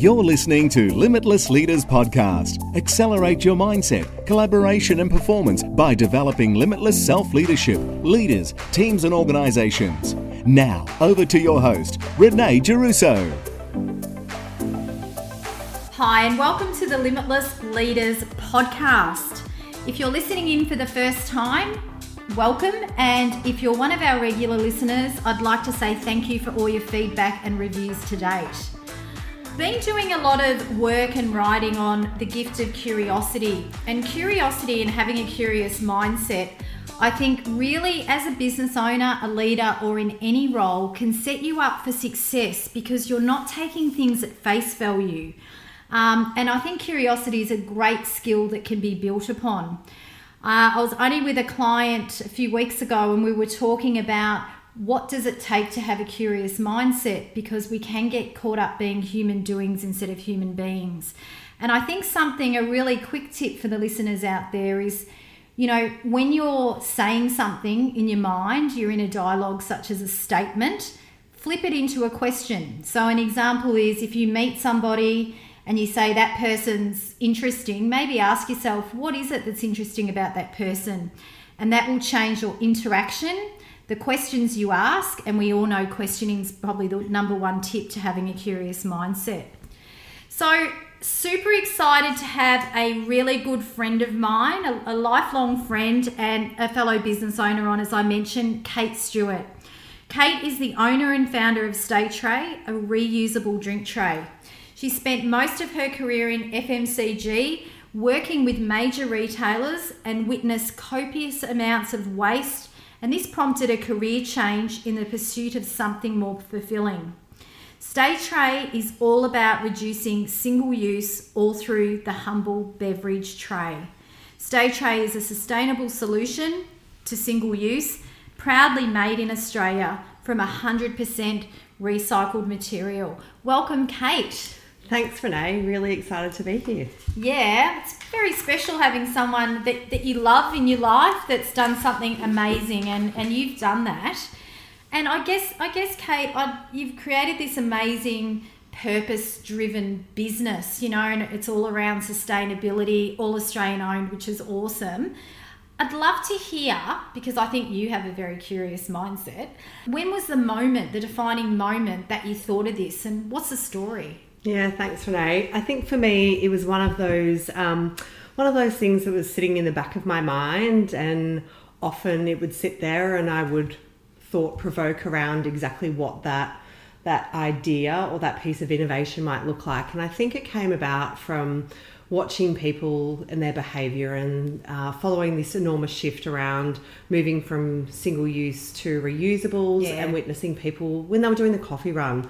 You're listening to Limitless Leaders Podcast. Accelerate your mindset, collaboration, and performance by developing limitless self leadership, leaders, teams, and organizations. Now, over to your host, Renee Giarrusso. Hi, and welcome to the Limitless Leaders Podcast. If you're listening in for the first time, welcome. And if you're one of our regular listeners, I'd like to say thank you for all your feedback and reviews to date. Been doing a lot of work and writing on the gift of curiosity. And curiosity and having a curious mindset, I think, really, as a business owner, a leader, or in any role, can set you up for success because you're not taking things at face value. Um, and I think curiosity is a great skill that can be built upon. Uh, I was only with a client a few weeks ago and we were talking about what does it take to have a curious mindset because we can get caught up being human doings instead of human beings. And I think something, a really quick tip for the listeners out there is you know, when you're saying something in your mind, you're in a dialogue such as a statement, flip it into a question. So, an example is if you meet somebody and you say that person's interesting, maybe ask yourself, what is it that's interesting about that person? And that will change your interaction the questions you ask, and we all know questioning is probably the number one tip to having a curious mindset. So, super excited to have a really good friend of mine, a, a lifelong friend, and a fellow business owner on, as I mentioned, Kate Stewart. Kate is the owner and founder of Stay Tray, a reusable drink tray. She spent most of her career in FMCG, working with major retailers, and witnessed copious amounts of waste and this prompted a career change in the pursuit of something more fulfilling. Stay Tray is all about reducing single use all through the humble beverage tray. Stay Tray is a sustainable solution to single use, proudly made in Australia from 100% recycled material. Welcome, Kate. Thanks, Renee. Really excited to be here. Yeah, it's very special having someone that, that you love in your life that's done something amazing, and, and you've done that. And I guess, I guess, Kate, I, you've created this amazing purpose-driven business, you know, and it's all around sustainability, all Australian owned, which is awesome. I'd love to hear, because I think you have a very curious mindset. When was the moment, the defining moment that you thought of this, and what's the story? Yeah, thanks, Renee. I think for me, it was one of those um, one of those things that was sitting in the back of my mind, and often it would sit there, and I would thought provoke around exactly what that that idea or that piece of innovation might look like. And I think it came about from watching people and their behavior and uh, following this enormous shift around moving from single use to reusables yeah. and witnessing people when they were doing the coffee run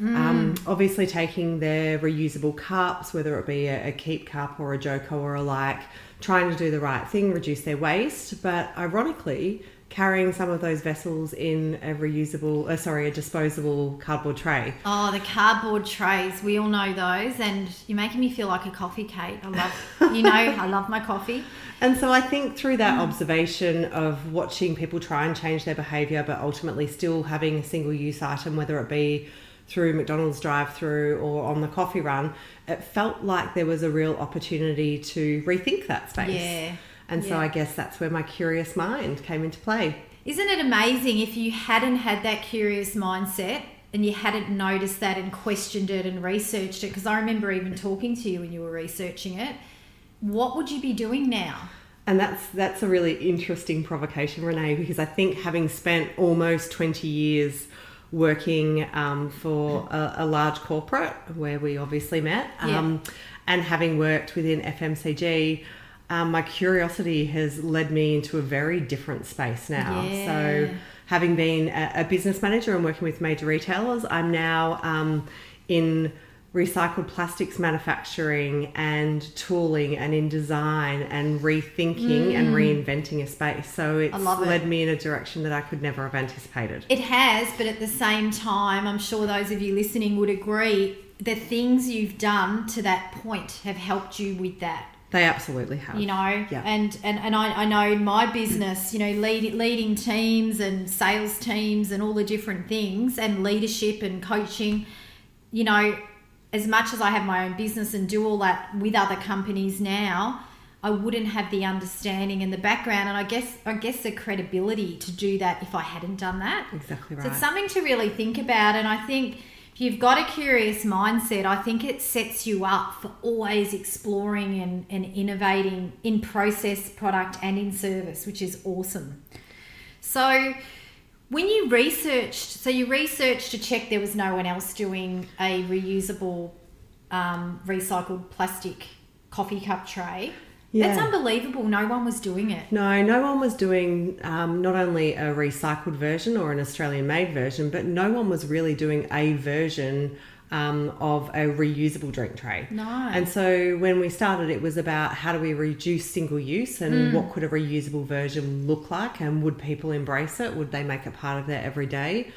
Mm. Um, obviously, taking their reusable cups, whether it be a, a, KeepCup or a Joco or a like, trying to do the right thing, reduce their waste, but ironically, carrying some of those vessels in a reusable, uh, sorry, a disposable cardboard tray. Oh, the cardboard trays, we all know those, and you're making me feel like a coffee, Kate. I love, you know, I love my coffee. And so I think through that mm. observation of watching people try and change their behaviour, but ultimately still having a single use item, whether it be through McDonald's drive through or on the coffee run, it felt like there was a real opportunity to rethink that space. Yeah. And so yeah. I guess that's where my curious mind came into play. Isn't it amazing if you hadn't had that curious mindset and you hadn't noticed that and questioned it and researched it? Because I remember even talking to you when you were researching it. What would you be doing now? And that's that's a really interesting provocation, Renee, because I think having spent almost twenty years working um, for a, a, large corporate where we obviously met, um, yeah. and having worked within FMCG. Um, my curiosity has led me into a very different space now. Yeah. So, having been a, a, business manager and working with major retailers, I'm now um, in recycled plastics manufacturing and tooling and in design and rethinking mm. and reinventing a space. So it's led it. me in a direction that I could never have anticipated. It has, but at the same time, I'm sure those of you listening would agree the things you've done to that point have helped you with that. They absolutely have. You know, yeah. and, and, and I, I know in my business, you know, lead, leading teams and sales teams and all the different things and leadership and coaching, you know, as much as I have my own business and do all that with other companies now, I wouldn't have the understanding and the background and I guess I guess the credibility to do that if I hadn't done that. Exactly right. So it's something to really think about and I think if you've got a curious mindset, I think it sets you up for always exploring and, and innovating in process, product and in service, which is awesome. So when you researched, so you researched to check there was no one else doing a reusable um, recycled plastic coffee cup tray. That's Yeah. unbelievable. No one was doing it. No, no one was doing um, not only a recycled version or an Australian made version, but no one was really doing a version um, of a reusable drink tray. No. And so when we started, it was about how do we reduce single use and mm. what could a reusable version look like and would people embrace it? Would they make it part of their everyday?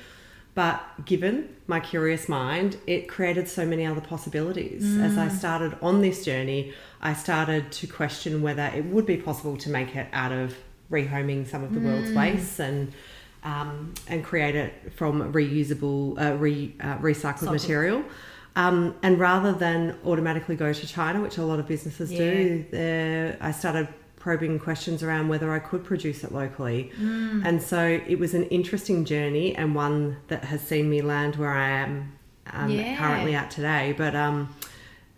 But given my curious mind, it created so many other possibilities. As I mm. started on this journey, I started to question whether it would be possible to make it out of rehoming some of the world's mm. waste and um, and create it from reusable, uh, re, uh, recycled material. Um, and rather than automatically go to China, which a lot of businesses do, I started probing questions around whether I could produce it locally. Mm. And so it was an interesting journey and one that has seen me land where I am um, Yeah. currently at today. But um,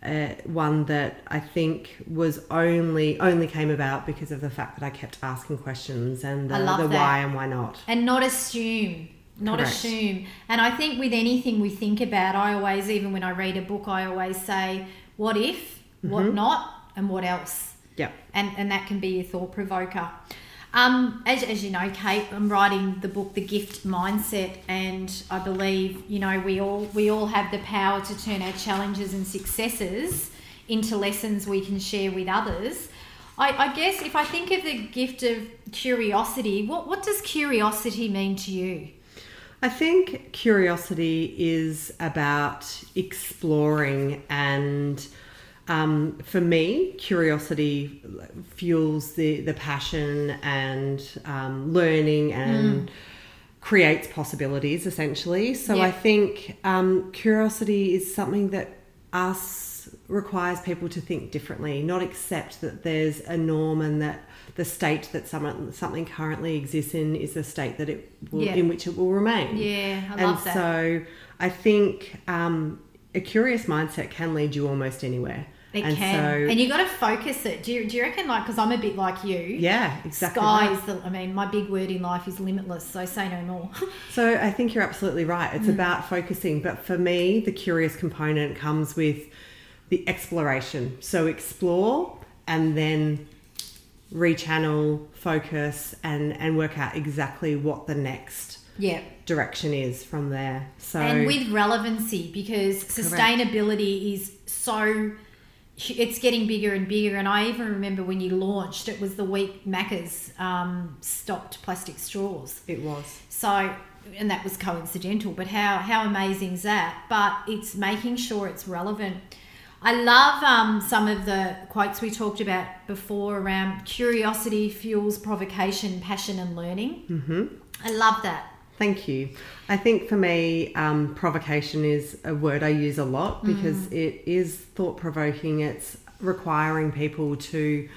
uh, one that I think was only only came about because of the fact that I kept asking questions and the that. why and why not. and not assume not Correct. assume and i think with anything we think about i always even when i read a book i always say what if what Mm-hmm. not and what else Yeah, and and that can be your thought provoker um, as, as you know kate i'm writing the book the gift mindset and i believe you know we all we all have the power to turn our challenges and successes into lessons we can share with others I, I guess if I think of the gift of curiosity, what, what does curiosity mean to you? I think curiosity is about exploring, and um, for me, curiosity fuels the, the passion and um, learning and creates possibilities essentially. So Yeah. I think um, curiosity is something that us requires people to think differently, not accept that there's a norm and that the state that someone, something currently exists in is the state that it will, Yeah. in which it will remain. Yeah, I and love that. so I think um, a curious mindset can lead you almost anywhere. It and can, So, and you got to focus it. Do you, do you reckon? Like, because I'm a bit like you. yeah, exactly. Sky right. is the. I mean, my big word in life is limitless. So say no more. So I think you're absolutely right. Mm. It's about focusing, but for me, the curious component comes with the exploration. So explore and then rechannel, focus, and and work out exactly what the next yeah. direction is from there. So and with relevancy because sustainability is so it's getting bigger and bigger. And i even remember when you launched it was the week macca's um, stopped plastic straws. It was. so and that was coincidental but how how amazing is that? But it's making sure it's relevant. I love um, some of the quotes we talked about before around curiosity fuels provocation passion and learning. Mm-hmm. i love that Thank you. I think for me, um, provocation is a word I use a lot because it is thought provoking. It's requiring people to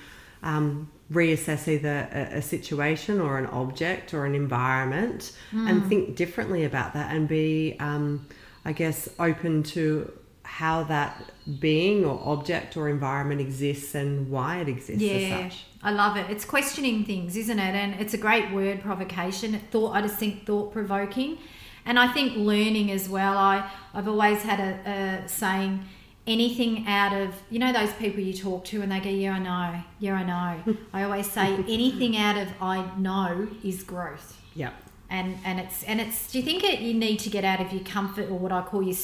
um, reassess either a, a situation or an object or an environment and think differently about that and be, um, I guess, open to how that being or object or environment exists and why it exists Yeah, as such. I love it. It's questioning things, isn't it? And it's a great word, provocation. Thought I just think thought provoking, and I think learning as well. I I've always had a, a saying, anything out of you know those people you talk to and they go, yeah, I know, yeah, I know. I always say anything out of I know is growth. Yeah. And and it's and it's. Do you think it you need to get out of your comfort or what I call your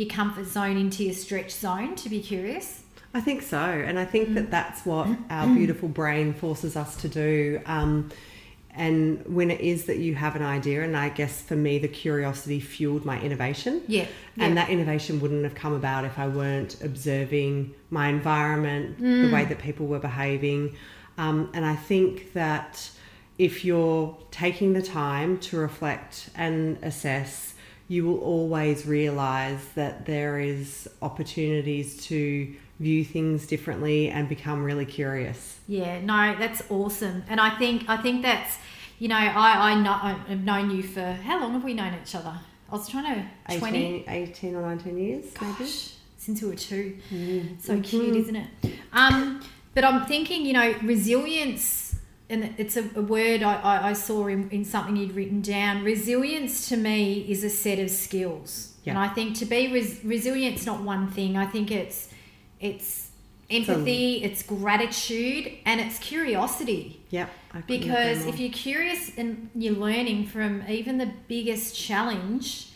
your comfort zone into your stretch zone to be curious? I think so, and I think that that's what our beautiful brain forces us to do. Um, and when it is that you have an idea, and I guess for me, the curiosity fueled my innovation. Yeah, And that innovation wouldn't have come about if I weren't observing my environment, the way that people were behaving. Um, and I think that if you're taking the time to reflect and assess, you will always realize that there is opportunities to view things differently and become really curious. Yeah, no, that's awesome. And I think I think that's you know, I, I know I've known you for how long have we known each other? I was trying to 18, 20 18 or 19 years, maybe. Gosh, since we were 2 Mm. So cute, isn't it? Um, but I'm thinking, you know, resilience, and it's a, a word I, I, I saw in, in something you'd written down. Resilience to me is a set of skills, Yeah. and I think to be res- resilient's not one thing. I think it's it's empathy, it's gratitude, and it's curiosity. Yep. Because if you're curious and you're learning from even the biggest challenge,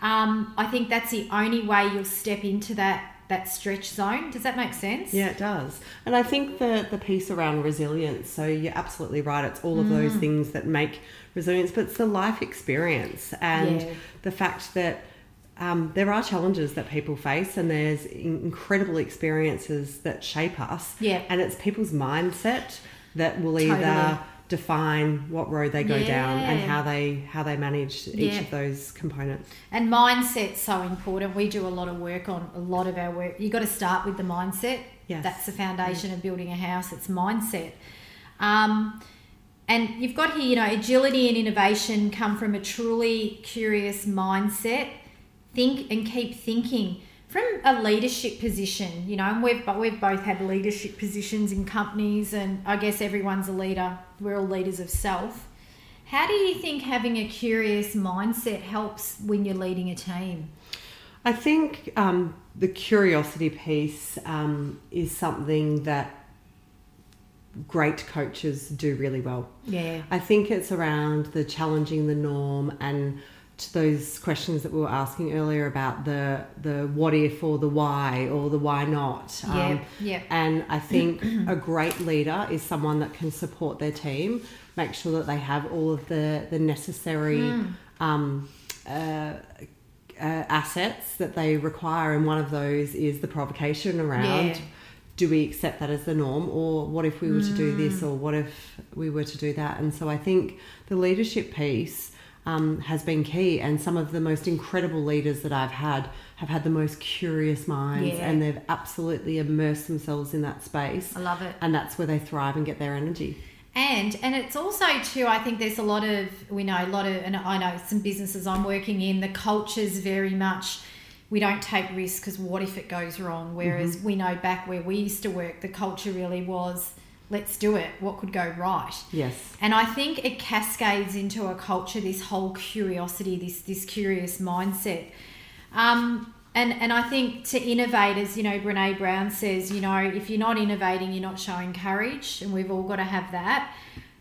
um, I think that's the only way you'll step into that that stretch zone. Does that make sense? Yeah, it does. And I think the the piece around resilience, so you're absolutely right. It's all of those Mm. things that make resilience, but it's the life experience and Yeah. the fact that um, there are challenges that people face, and there's incredible experiences that shape us. Yeah. And it's people's mindset that will either Totally. Define what road they go down and how they how they manage each Yeah. of those components. And mindset's so important. We do a lot of work on a lot of our work. You've got to start with the mindset. Yes. That's the foundation of building a house. It's mindset. Um, and you've got here, you know, agility and innovation come from a truly curious mindset. Think and keep thinking from a leadership position, you know, and we've we've both had leadership positions in companies, and I guess everyone's a leader. We're all leaders of self. How do you think having a curious mindset helps when you're leading a team? I think um, the curiosity piece um, is something that great coaches do really well. Yeah. I think it's around the challenging the norm and to those questions that we were asking earlier about the the what if or the why or the why not. Um, Yeah, yeah. And I think a great leader is someone that can support their team, make sure that they have all of the the necessary. Hmm. Um, uh, uh, assets that they require, and one of those is the provocation around Yeah. do we accept that as the norm or what if we were to do Mm. this or what if we were to do that and so i think the leadership piece um, has been key and some of the most incredible leaders that i've had have had the most curious minds Yeah. and they've absolutely immersed themselves in that space I love it. and that's where they thrive and get their energy And and it's also too. I think there's a lot of we know a lot of, and I know some businesses I'm working in. The culture's very much. We don't take risks because what if it goes wrong? Whereas we know back where we used to work, the culture really was, let's do it. What could go right? yes And I think it cascades into a culture, this whole curiosity, this this curious mindset. Um, and, and I think to innovators, you know, Brene Brown says, you know, if you're not innovating, you're not showing courage, and we've all got to have that.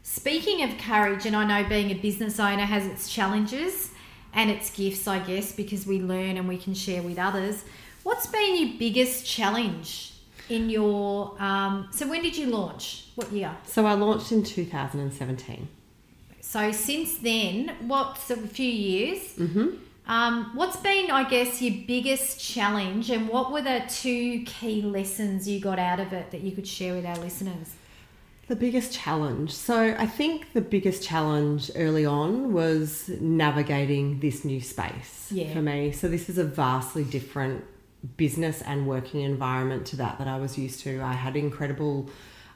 Speaking of courage, and I know being a business owner has its challenges and its gifts, I guess, because we learn and we can share with others. What's been your biggest challenge in your? Um, so when did you launch? What year? so i launched in 2017 So since then, what's a few years? mm-hmm. Um, what's been, I guess, your biggest challenge, and what were the two key lessons you got out of it that you could share with our listeners? The biggest challenge. So I think the biggest challenge early on was navigating this new space Yeah. for me. So this is a vastly different business and working environment to that that I was used to. I had incredible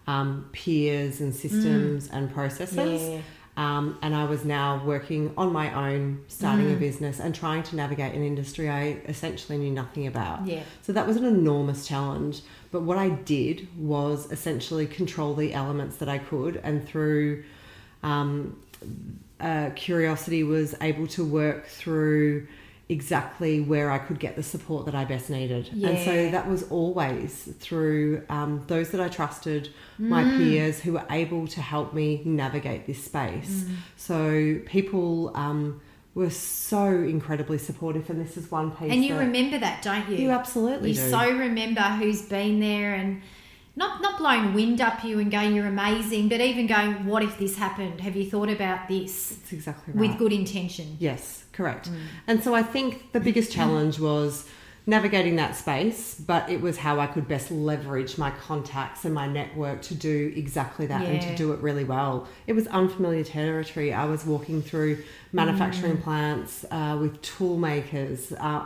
um, peers and systems and processes. Mm. Yeah. Um, and I was now working on my own, starting Mm. a business and trying to navigate an industry I essentially knew nothing about. Yeah. So that was an enormous challenge. But what I did was essentially control the elements that I could, and through um, uh, curiosity, was able to work through exactly where I could get the support that I best needed. And so that was always through um, those that I trusted, my peers who were able to help me navigate this space. So people um, were so incredibly supportive, and this is one piece. And you that- remember that, don't you? You absolutely You do. so remember who's been there and not not blowing wind up you and going you're amazing, but even going, what if this happened? Have you thought about this That's exactly right. with good intention? Yes, correct. Mm. And so I think the biggest challenge was navigating that space, but it was how I could best leverage my contacts and my network to do exactly that and to do it really well. It was unfamiliar territory. I was walking through manufacturing Mm. plants uh, with tool makers. Uh,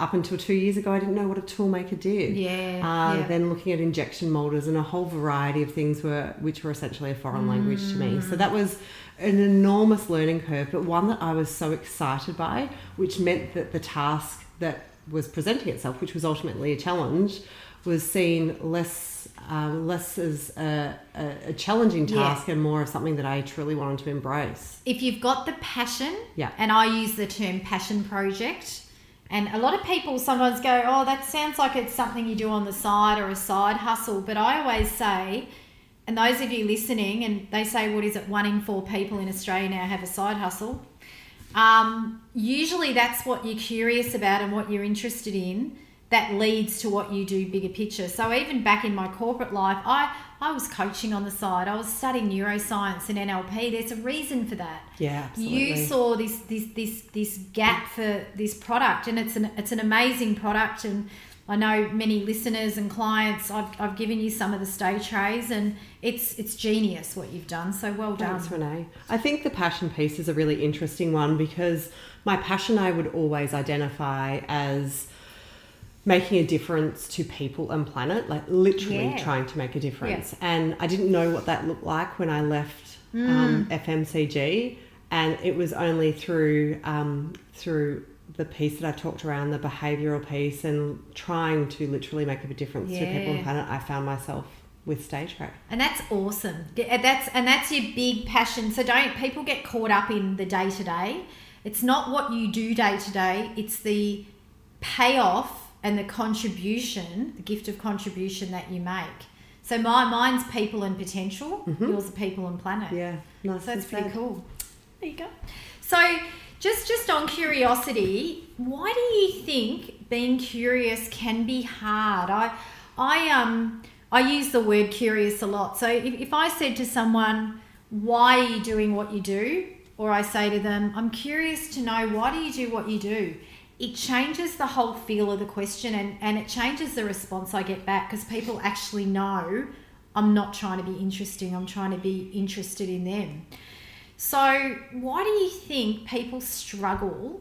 up until two years ago, I didn't know what a toolmaker did. Yeah, Uh, yeah. Then looking at injection molders and a whole variety of things were which were essentially a foreign language to me. So that was an enormous learning curve, but one that I was so excited by, which meant that the task that was presenting itself, which was ultimately a challenge, was seen less um, less as a, a, a challenging Yeah. task and more of something that I truly wanted to embrace. if you've got the passion, Yeah. and I use the term passion project, and a lot of people sometimes go, "Oh, that sounds like it's something you do on the side or a side hustle," but I always say, and those of you listening, and they say, "What is it? One in four people in Australia now have a side hustle." Um, usually, that's what you're curious about and what you're interested in. That leads to what you do bigger picture. So even back in my corporate life, I I was coaching on the side. I was studying neuroscience and NLP. There's a reason for that. Yeah, absolutely. You saw this this this this gap for this product, and it's an it's an amazing product. And I know many listeners and clients. I've, I've given you some of the stay trays, and it's it's genius what you've done. So well done. Thanks, Renee. I think the passion piece is a really interesting one because my passion I would always identify as making a difference to people and planet, like literally Yeah. trying to make a difference. And I didn't know what that looked like when I left Mm. um, FMCG, and it was only through um, through the piece that I talked around the behavioural piece and trying to literally make a difference to people and planet. I found myself with Stay Tray. And that's awesome. That's and that's your big passion. So don't people get caught up in the day to day. It's not what you do day to day. It's the payoff and the contribution, the gift of contribution that you make. So my mine's people and potential. Yours are people and planet. Mm-hmm. Yeah, nice. So that's pretty sad. cool. There you go. So just just on curiosity, why do you think being curious can be hard? I I um I use the word curious a lot. So if, if I said to someone, why are you doing what you do? Or I say to them, I'm curious to know why do you do what you do? It changes the whole feel of the question and, and it changes the response I get back because people actually know I'm not trying to be interesting, I'm trying to be interested in them. So, why do you think people struggle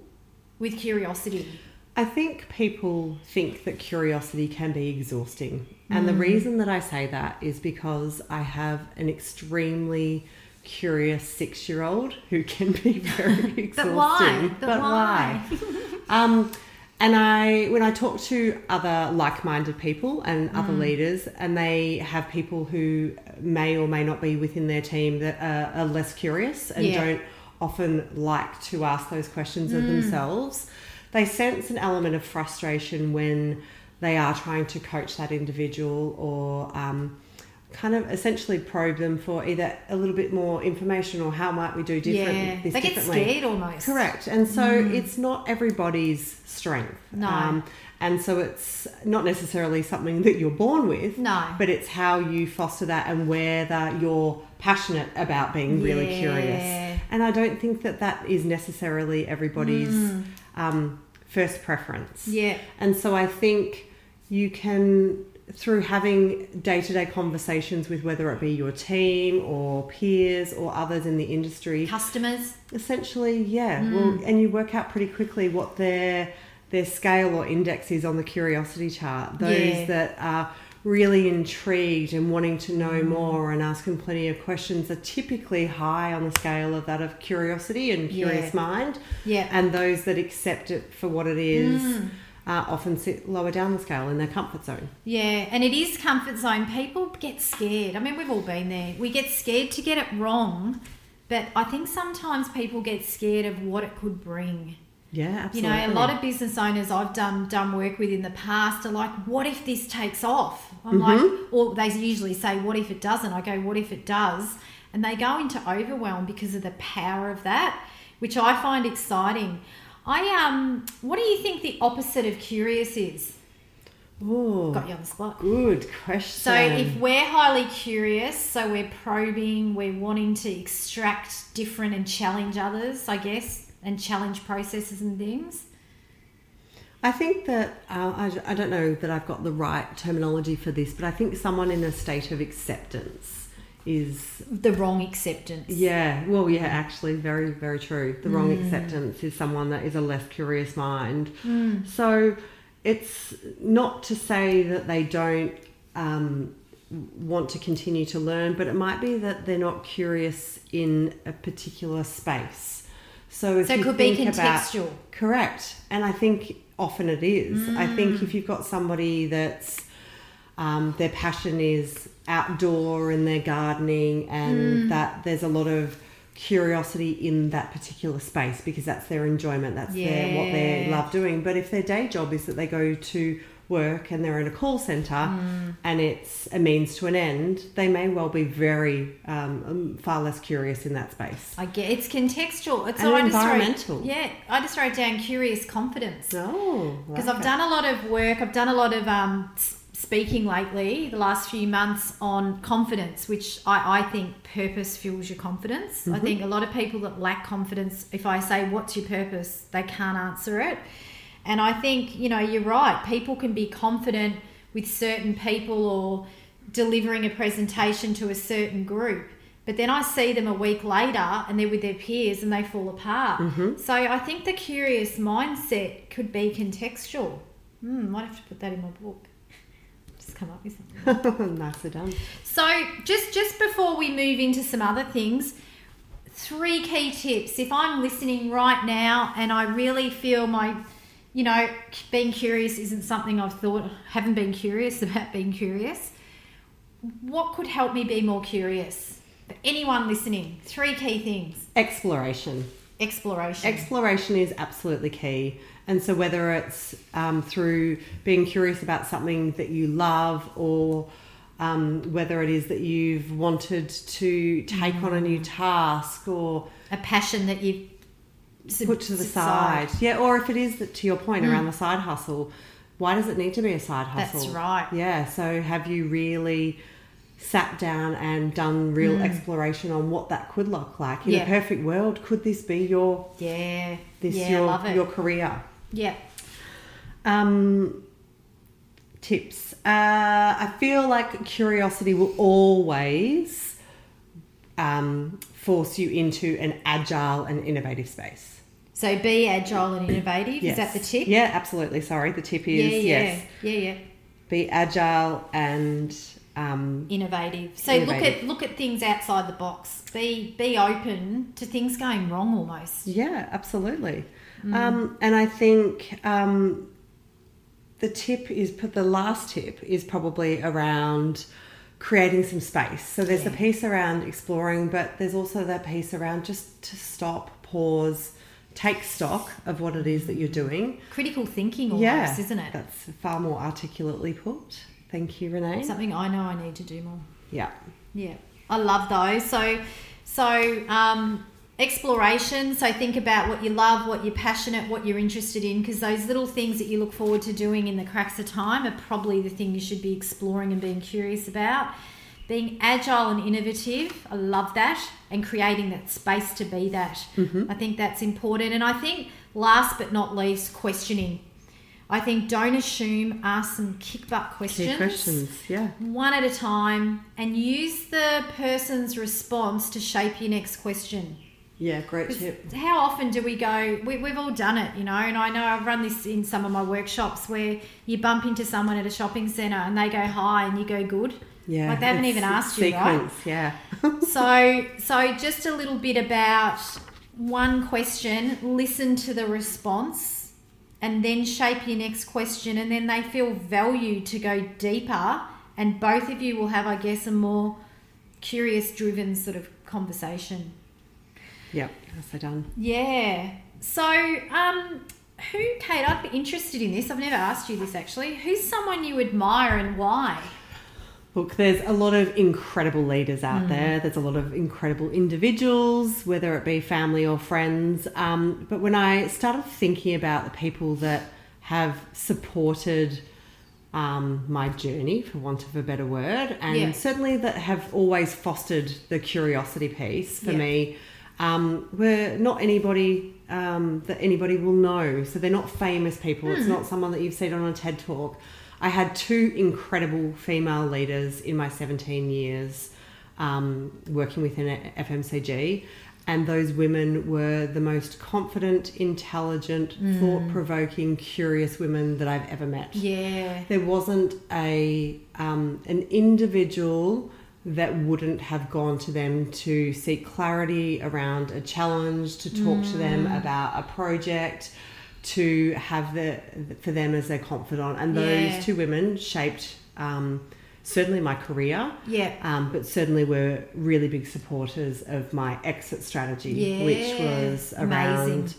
with curiosity? I think people think that curiosity can be exhausting. And the mm. reason that I say that is because I have an extremely curious six year old who can be very exhausting. But why? But why? Um, and I, when I talk to other like-minded people and other Mm. leaders, and they have people who may or may not be within their team that are, are less curious and Yeah. don't often like to ask those questions Mm. of themselves, they sense an element of frustration when they are trying to coach that individual or um, kind of essentially probe them for either a little bit more information or how might we do different yeah, this they get scared almost. Correct. And so it's not everybody's strength. No. Um, and so it's not necessarily something that you're born with. No. But it's how you foster that and whether you're passionate about being really Yeah. curious. And I don't think that that is necessarily everybody's Mm. um, first preference. Yeah. And so I think you can, through having day to day conversations with whether it be your team or peers or others in the industry, Customers. essentially, yeah. Mm. Well, and you work out pretty quickly what their their scale or index is on the curiosity chart. Those Yeah. that are really intrigued and wanting to know Mm. more and asking plenty of questions are typically high on the scale of that of curiosity and curious Yeah. mind. Yeah. And those that accept it for what it is Mm. Uh, often sit lower down the scale in their comfort zone. Yeah, and it is comfort zone. People get scared. I mean, we've all been there. We get scared to get it wrong, but I think sometimes people get scared of what it could bring. Yeah, absolutely. You know, a lot of business owners I've done done work with in the past are like, "What if this takes off?" I'm like, or they usually say, "What if it doesn't?" I go, "What if it does?" And they go into overwhelm because of the power of that, which I find exciting. I um, what do you think the opposite of curious is? Oh, Got you on the spot. good question. So if we're highly curious, so we're probing, we're wanting to extract different and challenge others, I guess, and challenge processes and things. I think that uh, I, I don't know that I've got the right terminology for this, but I think someone in a state of acceptance is The wrong acceptance. yeah well yeah actually very very true. The wrong mm. acceptance is someone that is a less curious mind. Mm. So it's not to say that they don't um, want to continue to learn but it might be that they're not curious in a particular space. So So it could be think about- contextual. correct. And i think often it is. I think mm. if you've got somebody that's um, their passion is outdoor and they're gardening and that there's a lot of curiosity in that particular space because that's their enjoyment that's their what they love doing but if their day job is that they go to work and they're in a call center and it's a means to an end they may well be very um, um, far less curious in that space I get it's contextual. It's And I wrote- environmental. yeah, I just wrote down curious confidence. oh because I've done a lot of work. I've done a lot of um, speaking lately, the last few months on confidence, which I, I think purpose fuels your confidence. Mm-hmm. I think a lot of people that lack confidence, if I say, What's your purpose? they can't answer it. And I think, you know, you're right. People can be confident with certain people or delivering a presentation to a certain group. But then I see them a week later and they're with their peers and they fall apart. Mm-hmm. So I think the curious mindset could be contextual. Hmm, might have to put that in my book. Just come up with something. nicely done So just just before we move into some other things, three key tips. If I'm listening right now and I really feel my, you know, being curious isn't something I've thought, haven't been curious about being curious. What could help me be more curious? For anyone listening, three key things. exploration Exploration. Exploration is absolutely key. And so, whether it's um, through being curious about something that you love or um, whether it is that you've wanted to take on a new task or a passion that you've sub- put to the subside. side. Yeah, or if it is that to your point around the side hustle, why does it need to be a side hustle? That's right. Yeah, so have you really sat down and done real exploration on what that could look like? In Mm. Yeah. a perfect world, could this be your Yeah. this yeah, your your career? yeah. Um, tips. Uh, I feel like curiosity will always um, force you into an agile and innovative space. So be agile and innovative. Is that the tip? Yeah, absolutely. Sorry, the tip is yeah, yes. yeah, yeah. Be agile and um, Innovative. So look at look at things outside the box. Be be open to things going wrong almost. yeah, absolutely. Mm. Um, and I think um, the tip is put the last tip is probably around creating some space. So there's the Yeah. piece around exploring, but there's also that piece around just to stop, pause, take stock of what it is that you're doing. Critical thinking almost, yeah, isn't it? That's far more articulately put. Thank you, Renee. Something I know I need to do more. Yeah. Yeah, I love those. So, so um, exploration. So think about what you love, what you're passionate, what you're interested in, because those little things that you look forward to doing in the cracks of time are probably the thing you should be exploring and being curious about. Being agile and innovative, I love that, and creating that space to be that. I think that's important. And I think last but not least, questioning. I think don't assume, ask some kick butt Key questions. Yeah. one at a time and use the person's response to shape your next question. Yeah, great tip. How often do we go? We, we've all done it, you know, and I know I've run this in some of my workshops where you bump into someone at a shopping centre and they go hi and you go good. Yeah. Like they haven't even asked you, right? sequence, Yeah. so so just a little bit about one question listen to the response and then shape your next question and then they feel valued to go deeper and both of you will have i guess a more curious driven sort of conversation yep. Nicely done. yeah so um who kate i'd be interested in this i've never asked you this actually who's someone you admire and why Look, there's a lot of incredible leaders out Mm. there. There's a lot of incredible individuals, whether it be family or friends. Um, but when I started thinking about the people that have supported um, my journey, for want of a better word, and Yeah. certainly that have always fostered the curiosity piece for Yeah. me, um, were not anybody um, that anybody will know. So they're not famous people. It's not someone that you've seen on a TED talk. I had two incredible female leaders in my 17 years um, working within FMCG. And those women were the most confident, intelligent, thought provoking, curious women that I've ever met Yeah. there wasn't a um, an individual that wouldn't have gone to them to seek clarity around a challenge, to talk to them Mm. about a project, to have the for them as their confidant. And those Yeah. two women shaped um, certainly my career. Yeah. Um, but certainly were really big supporters of my exit strategy, which was around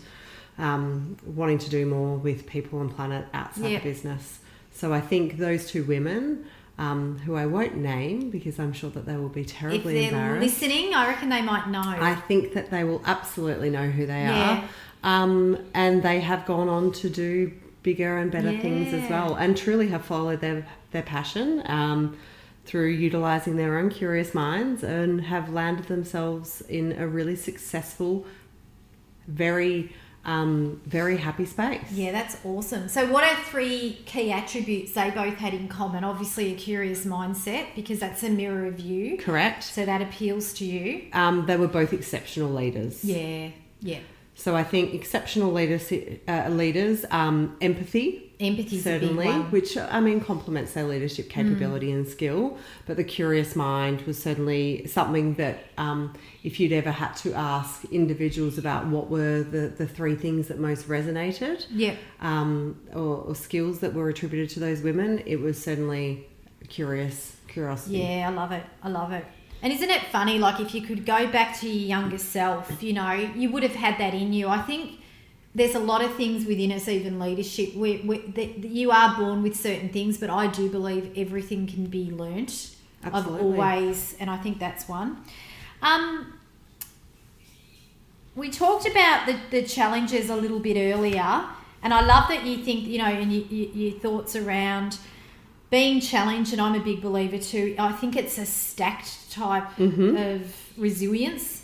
um, wanting to do more with people and planet outside Yeah. the business. So I think those two women, um, who I won't name because I'm sure that they will be terribly If they're embarrassed. listening, I reckon they might know. I think that they will absolutely know who they Yeah. are. Um, and they have gone on to do bigger and better things as well and truly have followed their, their passion um, through utilizing their own curious minds and have landed themselves in a really successful, very, um, very happy space. Yeah, that's awesome. So, what are three key attributes they both had in common? Obviously, a curious mindset because that's a mirror of you. Correct. So that appeals to you. Um, they were both exceptional leaders. Yeah, yeah. So I think exceptional leaders, uh, leaders, um, empathy, big certainly. Mm. which I mean complements their leadership capability and skill. But the curious mind was certainly something that, um, if you'd ever had to ask individuals about what were the, the three things that most resonated, Yeah, um, or, or skills that were attributed to those women, it was certainly curious curiosity. yeah. I love it. I love it. And isn't it funny? Like if you could go back to your younger self, you know, you would have had that in you. I think there's a lot of things within us, even leadership. We, we, that that you are born with certain things, but I do believe everything can be learnt. I've Absolutely. always, and I think that's one. Um, we talked about the, the challenges a little bit earlier, and I love that you think, you know, and you, you, your thoughts around being challenged, and I'm a big believer too. I think it's a stacked type Mm-hmm. of resilience,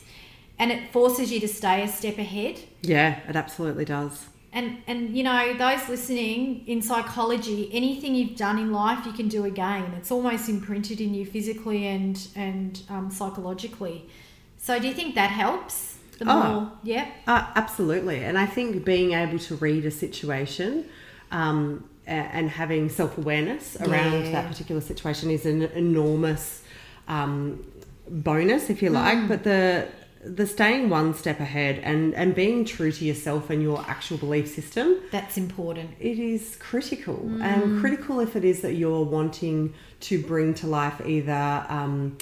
and it forces you to stay a step ahead. Yeah, it absolutely does. And and you know those listening in psychology, anything you've done in life, you can do again. It's almost imprinted in you physically and and um, psychologically. So do you think that helps? The Oh. more, yeah, Uh, absolutely. And I think being able to read a situation um, and having self awareness around Yeah. that particular situation is an enormous um, bonus, if you like. Mm. But the the staying one step ahead and, and being true to yourself and your actual belief system that's important. it is critical Mm. and critical if it is that you're wanting to bring to life either um,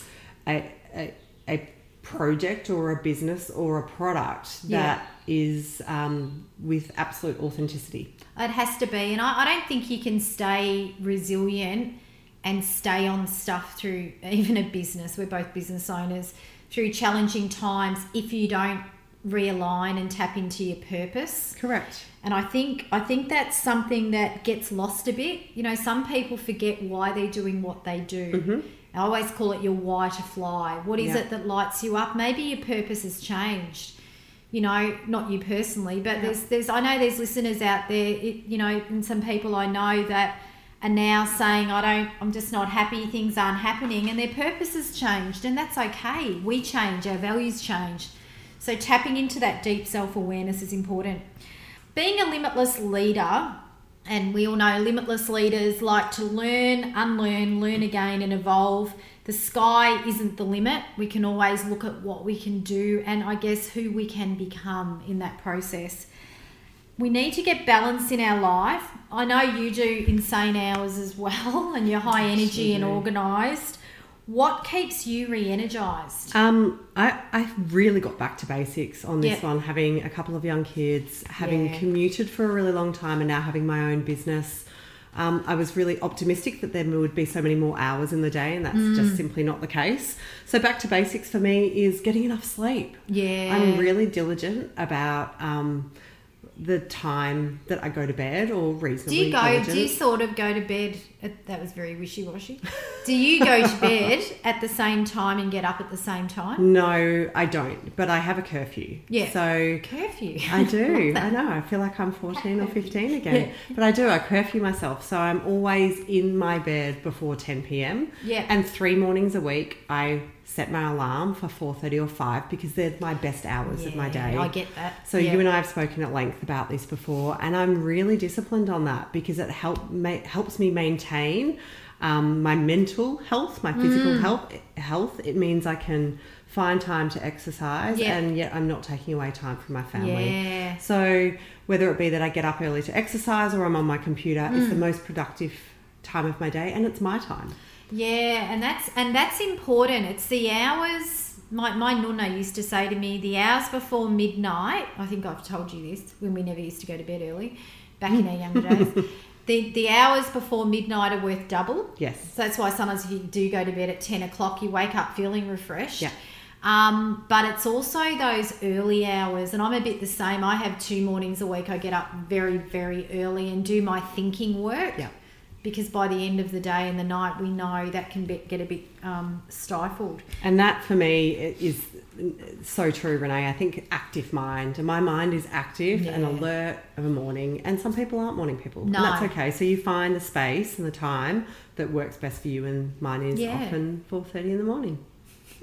a, a, a project or a business or a product Yeah. that is um, with absolute authenticity. It has to be, and I, I don't think you can stay resilient and stay on stuff through even a business. We're both business owners through challenging times if you don't realign and tap into your purpose. Correct. And I think I think that's something that gets lost a bit. You know, some people forget why they're doing what they do. I always call it your why to fly. What is Yeah. it that lights you up? Maybe your purpose has changed. You know, not you personally, but there's there's I know there's listeners out there. It, you know, and some people I know that are now saying I don't. I'm just not happy. Things aren't happening, and their purpose has changed, and that's okay. We change. Our values change. So tapping into that deep self awareness is important. Being a limitless leader, and we all know limitless leaders like to learn, unlearn, learn again, and evolve. The sky isn't the limit. We can always look at what we can do and I guess who we can become in that process. We need to get balance in our life. I know you do insane hours as well, and you're high energy and organized. What keeps you re energized? Um, I, I really got back to basics on this Yeah. one, having a couple of young kids, having Yeah. commuted for a really long time, and now having my own business. Um, I was really optimistic that there would be so many more hours in the day, and that's Mm. just simply not the case. So, back to basics for me is getting enough sleep. Yeah. I'm really diligent about um, the time that I go to bed or Do reasonably you go? diligent. Do you sort of go to bed? At, that was very wishy washy. do you go to bed at the same time and get up at the same time? No, I don't, but I have a curfew. Yeah. So Curfew. I do. I know. I feel like I'm 14 or 15 again. But I do. I curfew myself. So I'm always in my bed before 10 p.m. Yeah. And three mornings a week, I set my alarm for 4.30 or 5 because they're my best hours of my day. I get that. So Yeah. you and I have spoken at length about this before, and I'm really disciplined on that because it help ma- helps me maintain um, my mental health, my physical Mm. health. Health. It means I can find time to exercise, Yeah. and yet I'm not taking away time from my family. Yeah. So whether it be that I get up early to exercise or I'm on my computer, it's Mm. the most productive time of my day, and it's my time. Yeah, and that's and that's important. It's the hours. My my nonna used to say to me, the hours before midnight. I think I've told you this when we never used to go to bed early, back in our younger days. The the hours before midnight are worth double. Yes. So that's why sometimes if you do go to bed at ten o'clock, you wake up feeling refreshed. Yeah. Um, but it's also those early hours, and I'm a bit the same. I have two mornings a week. I get up very, very early and do my thinking work. Yeah. Because by the end of the day and the night, we know that can be, get a bit um, stifled. And that for me is so true, Renee. I think active mind. My mind is active and alert of a morning. And some people aren't morning people. No. And that's okay. So you find the space and the time that works best for you. And mine is Yeah. often 4.30 in the morning.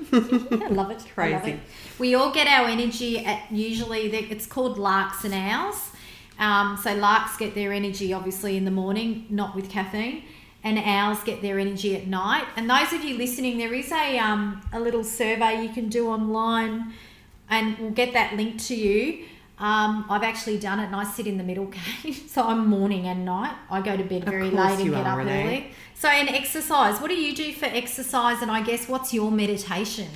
I love it. I love Crazy. it. We all get our energy at usually the, it's called larks and owls. Um, so larks get their energy obviously in the morning, not with caffeine, and owls get their energy at night. And those of you listening, there is a um, a little survey you can do online, and we'll get that link to you. Um, I've actually done it, and I sit in the middle cave, so I'm morning and night. I go to bed very late and get are, up Renee. early. So, and exercise. What do you do for exercise? And I guess what's your meditation?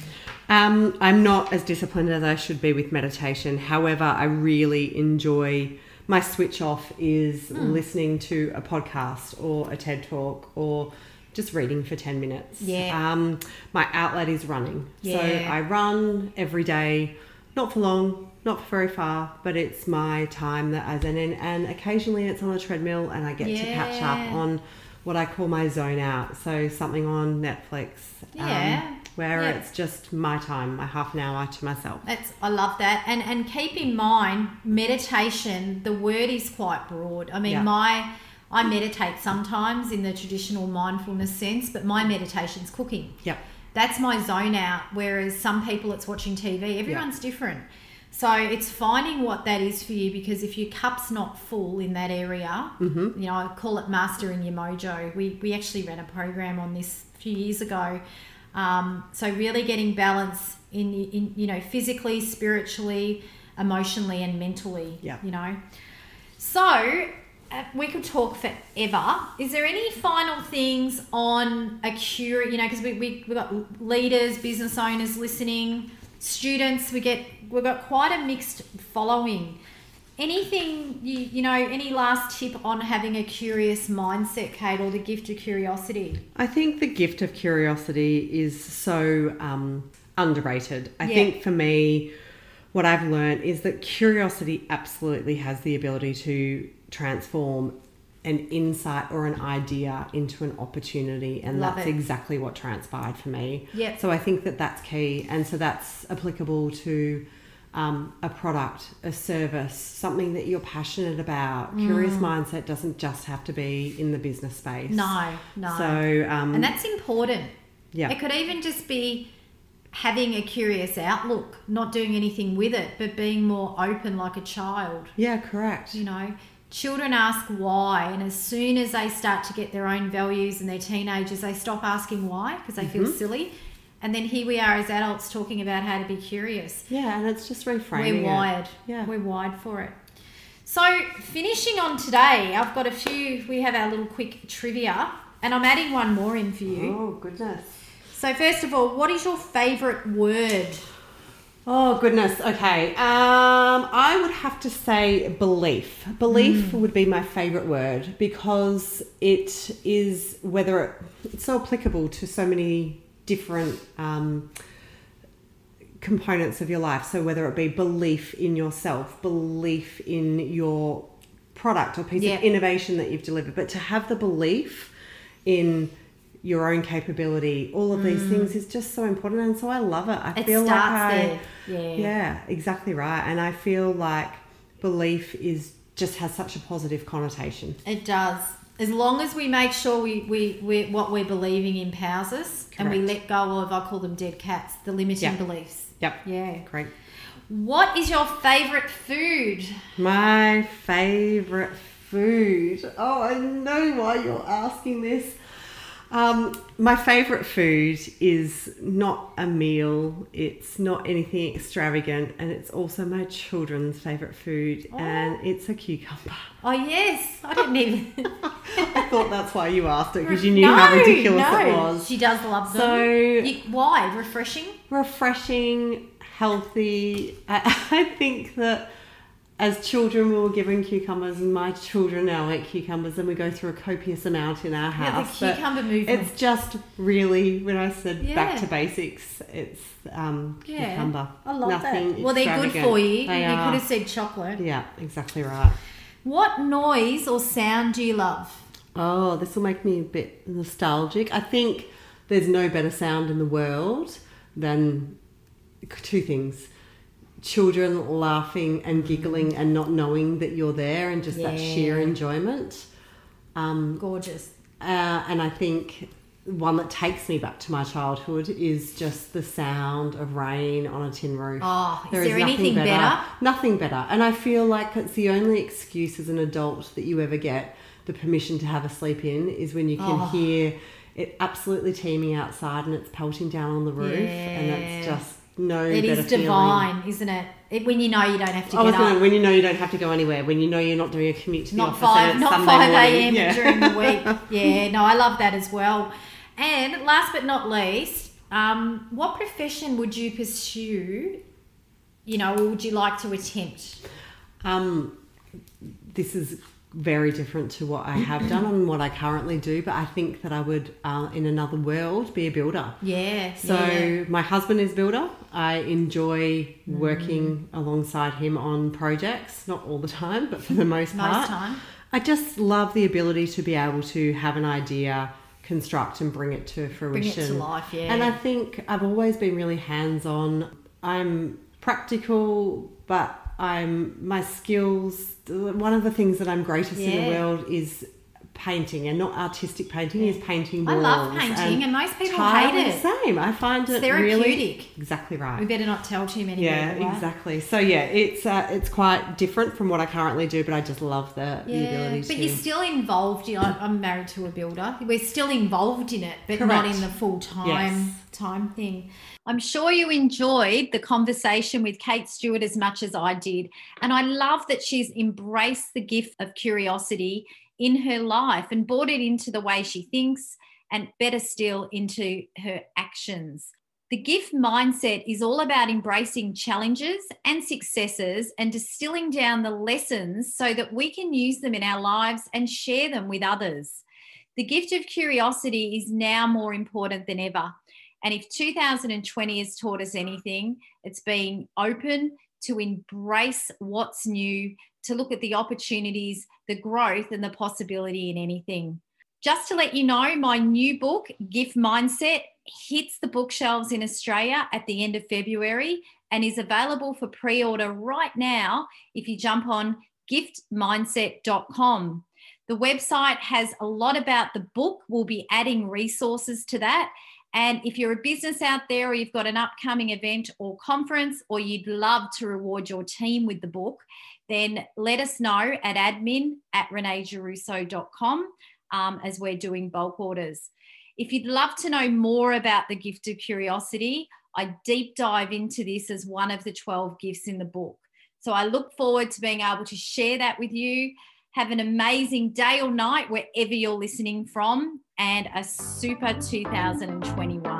Um, I'm not as disciplined as I should be with meditation. However, I really enjoy my switch off is Hmm. listening to a podcast or a TED talk or just reading for 10 minutes. Yeah. Um, my outlet is running. So I run every day, not for long, not for very far, but it's my time that as an, and occasionally it's on a treadmill and I get to catch up on what I call my zone out. So something on Netflix. um, Yeah. Where Yeah. it's just my time, my half an hour to myself. That's I love that. And and keep in mind meditation, the word is quite broad. I mean Yeah. my I meditate sometimes in the traditional mindfulness sense, but my meditation's cooking. Yep. That's my zone out. Whereas some people it's watching TV. Everyone's different. So it's finding what that is for you because if your cup's not full in that area, Mm-hmm. you know, I call it mastering your mojo. We, we actually ran a program on this a few years ago. Um, so really getting balance in, in, you know, physically, spiritually, emotionally and mentally, Yeah. you know. So uh, we could talk forever. Is there any final things on a cure? You know, because we we we got leaders, business owners listening, students. We get we've got quite a mixed following. Anything you you know? Any last tip on having a curious mindset, Kate, or the gift of curiosity? I think the gift of curiosity is so um, underrated. I Yeah. think for me, what I've learned is that curiosity absolutely has the ability to transform an insight or an idea into an opportunity and Love that's it. exactly what transpired for me Yep. so i think that that's key and so that's applicable to um, a product a service something that you're passionate about curious mindset doesn't just have to be in the business space Mm. No, no. so um, and that's important. yeah It could even just be having a curious outlook, not doing anything with it, but being more open like a child. yeah correct You know, children ask why, and as soon as they start to get their own values and they're teenagers, they stop asking why because they feel Mm-hmm. silly. And then here we are as adults talking about how to be curious. yeah and it's just reframing We're it. wired. Yeah. We're wired for it. So, finishing on today, I've got a few, we have our little quick trivia, and I'm adding one more in for you. oh goodness So, first of all, what is your favourite word? Oh goodness. Okay. Um, I would have to say belief. Belief would be my favorite word because it is whether it, it's so applicable to so many different um, components of your life. So whether it be belief in yourself, belief in your product or piece Yeah. of innovation that you've delivered, but to have the belief in your own capability, all of these things is just so important. And so I love it. I Mm. It feel like I. Yeah. yeah, exactly right. And I feel like belief is just has such a positive connotation. It does. As long as we make sure we, we, we what we're believing empowers us and we let go of, I call them dead cats, the limiting Yeah. beliefs. Yep. Yeah. Great. What is your favorite food? My favorite food. Oh, I know why you're asking this. Um, my favorite food is not a meal. It's not anything extravagant, and it's also my children's favorite food, and it's a cucumber. Oh yes, I didn't even. I thought that's why you asked it because you knew how ridiculous no. it was. She does love them. So- You- why refreshing? refreshing, healthy. I, I think that as children we were given cucumbers, and my children now eat cucumbers, and we go through a copious amount in our house. Yeah, the cucumber movement. It's just really when I said back to basics, it's um, Yeah, cucumber. I love Nothing that. Well, they're good for you. They you are. could have said chocolate. Yeah, exactly right. What noise or sound do you love? Oh, this will make me a bit nostalgic. I think there's no better sound in the world than two things children laughing and giggling and not knowing that you're there and just that sheer enjoyment. Um, Gorgeous. uh, and I think one that takes me back to my childhood is just the sound of rain on a tin roof. Oh, is There there anything better? Nothing better. And I feel like it's the only excuse as an adult that you ever get the permission to have a sleep in is when you can Oh. hear it absolutely teeming outside and it's pelting down on the roof and it's just no It is feeling. divine, isn't it? it? When you know you don't have to I was gonna, when you know you don't have to go anywhere, when you know you're not doing a commute to the not office five, not Sunday five a.m. Yeah. during the week. Yeah, no, I love that as well. And last but not least, um, what profession would you pursue? You know, or would you like to attempt? Um, this is very different to what I have done and what I currently do, but I think that I would, uh, in another world, be a builder. Yeah. So yeah. my husband is builder. I enjoy working alongside him on projects, not all the time, but for the most part. Most time. I just love the ability to be able to have an idea, construct, and bring it to fruition. bring it to life. Yeah. And I think I've always been really hands on. I'm practical, but I'm my skills. One of the things that I'm greatest in the world is painting, and not artistic painting. Is painting more. I love painting, and most people hate it. Same. I find It's it really therapeutic. exactly right. we better not tell too many Yeah, people. right? exactly. So yeah, it's uh, it's quite different from what I currently do, but I just love the, the Yeah, ability but to. you're still involved. Know, I'm married to a builder. We're still involved in it, but not in the full time Yes. time thing. I'm sure you enjoyed the conversation with Kate Stewart as much as I did, and I love that she's embraced the gift of curiosity in her life and brought it into the way she thinks, and better still, into her actions. The gift mindset is all about embracing challenges and successes and distilling down the lessons so that we can use them in our lives and share them with others. The gift of curiosity is now more important than ever. And if 2020 has taught us anything, it's being open to embrace what's new, to look at the opportunities, the growth, and the possibility in anything. Just to let you know, my new book, Gift Mindset, hits the bookshelves in Australia at the end of February and is available for pre order right now if you jump on giftmindset.com. The website has a lot about the book. We'll be adding resources to that. And if you're a business out there or you've got an upcoming event or conference or you'd love to reward your team with the book, then let us know at admin at reneegiarrusso.com um, as we're doing bulk orders. If you'd love to know more about the gift of curiosity, I deep dive into this as one of the 12 gifts in the book. So I look forward to being able to share that with you. Have an amazing day or night wherever you're listening from, and a super 2021.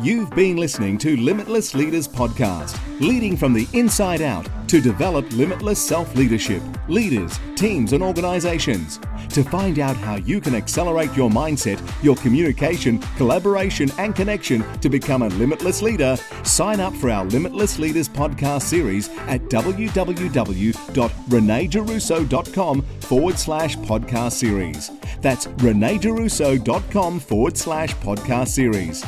You've been listening to Limitless Leaders Podcast, leading from the inside out to develop limitless self leadership, leaders, teams, and organizations. To find out how you can accelerate your mindset, your communication, collaboration, and connection to become a limitless leader, sign up for our Limitless Leaders podcast series at www.reneegiarrusso.com forward slash podcast series. That's reneegiarrusso.com forward slash podcast series.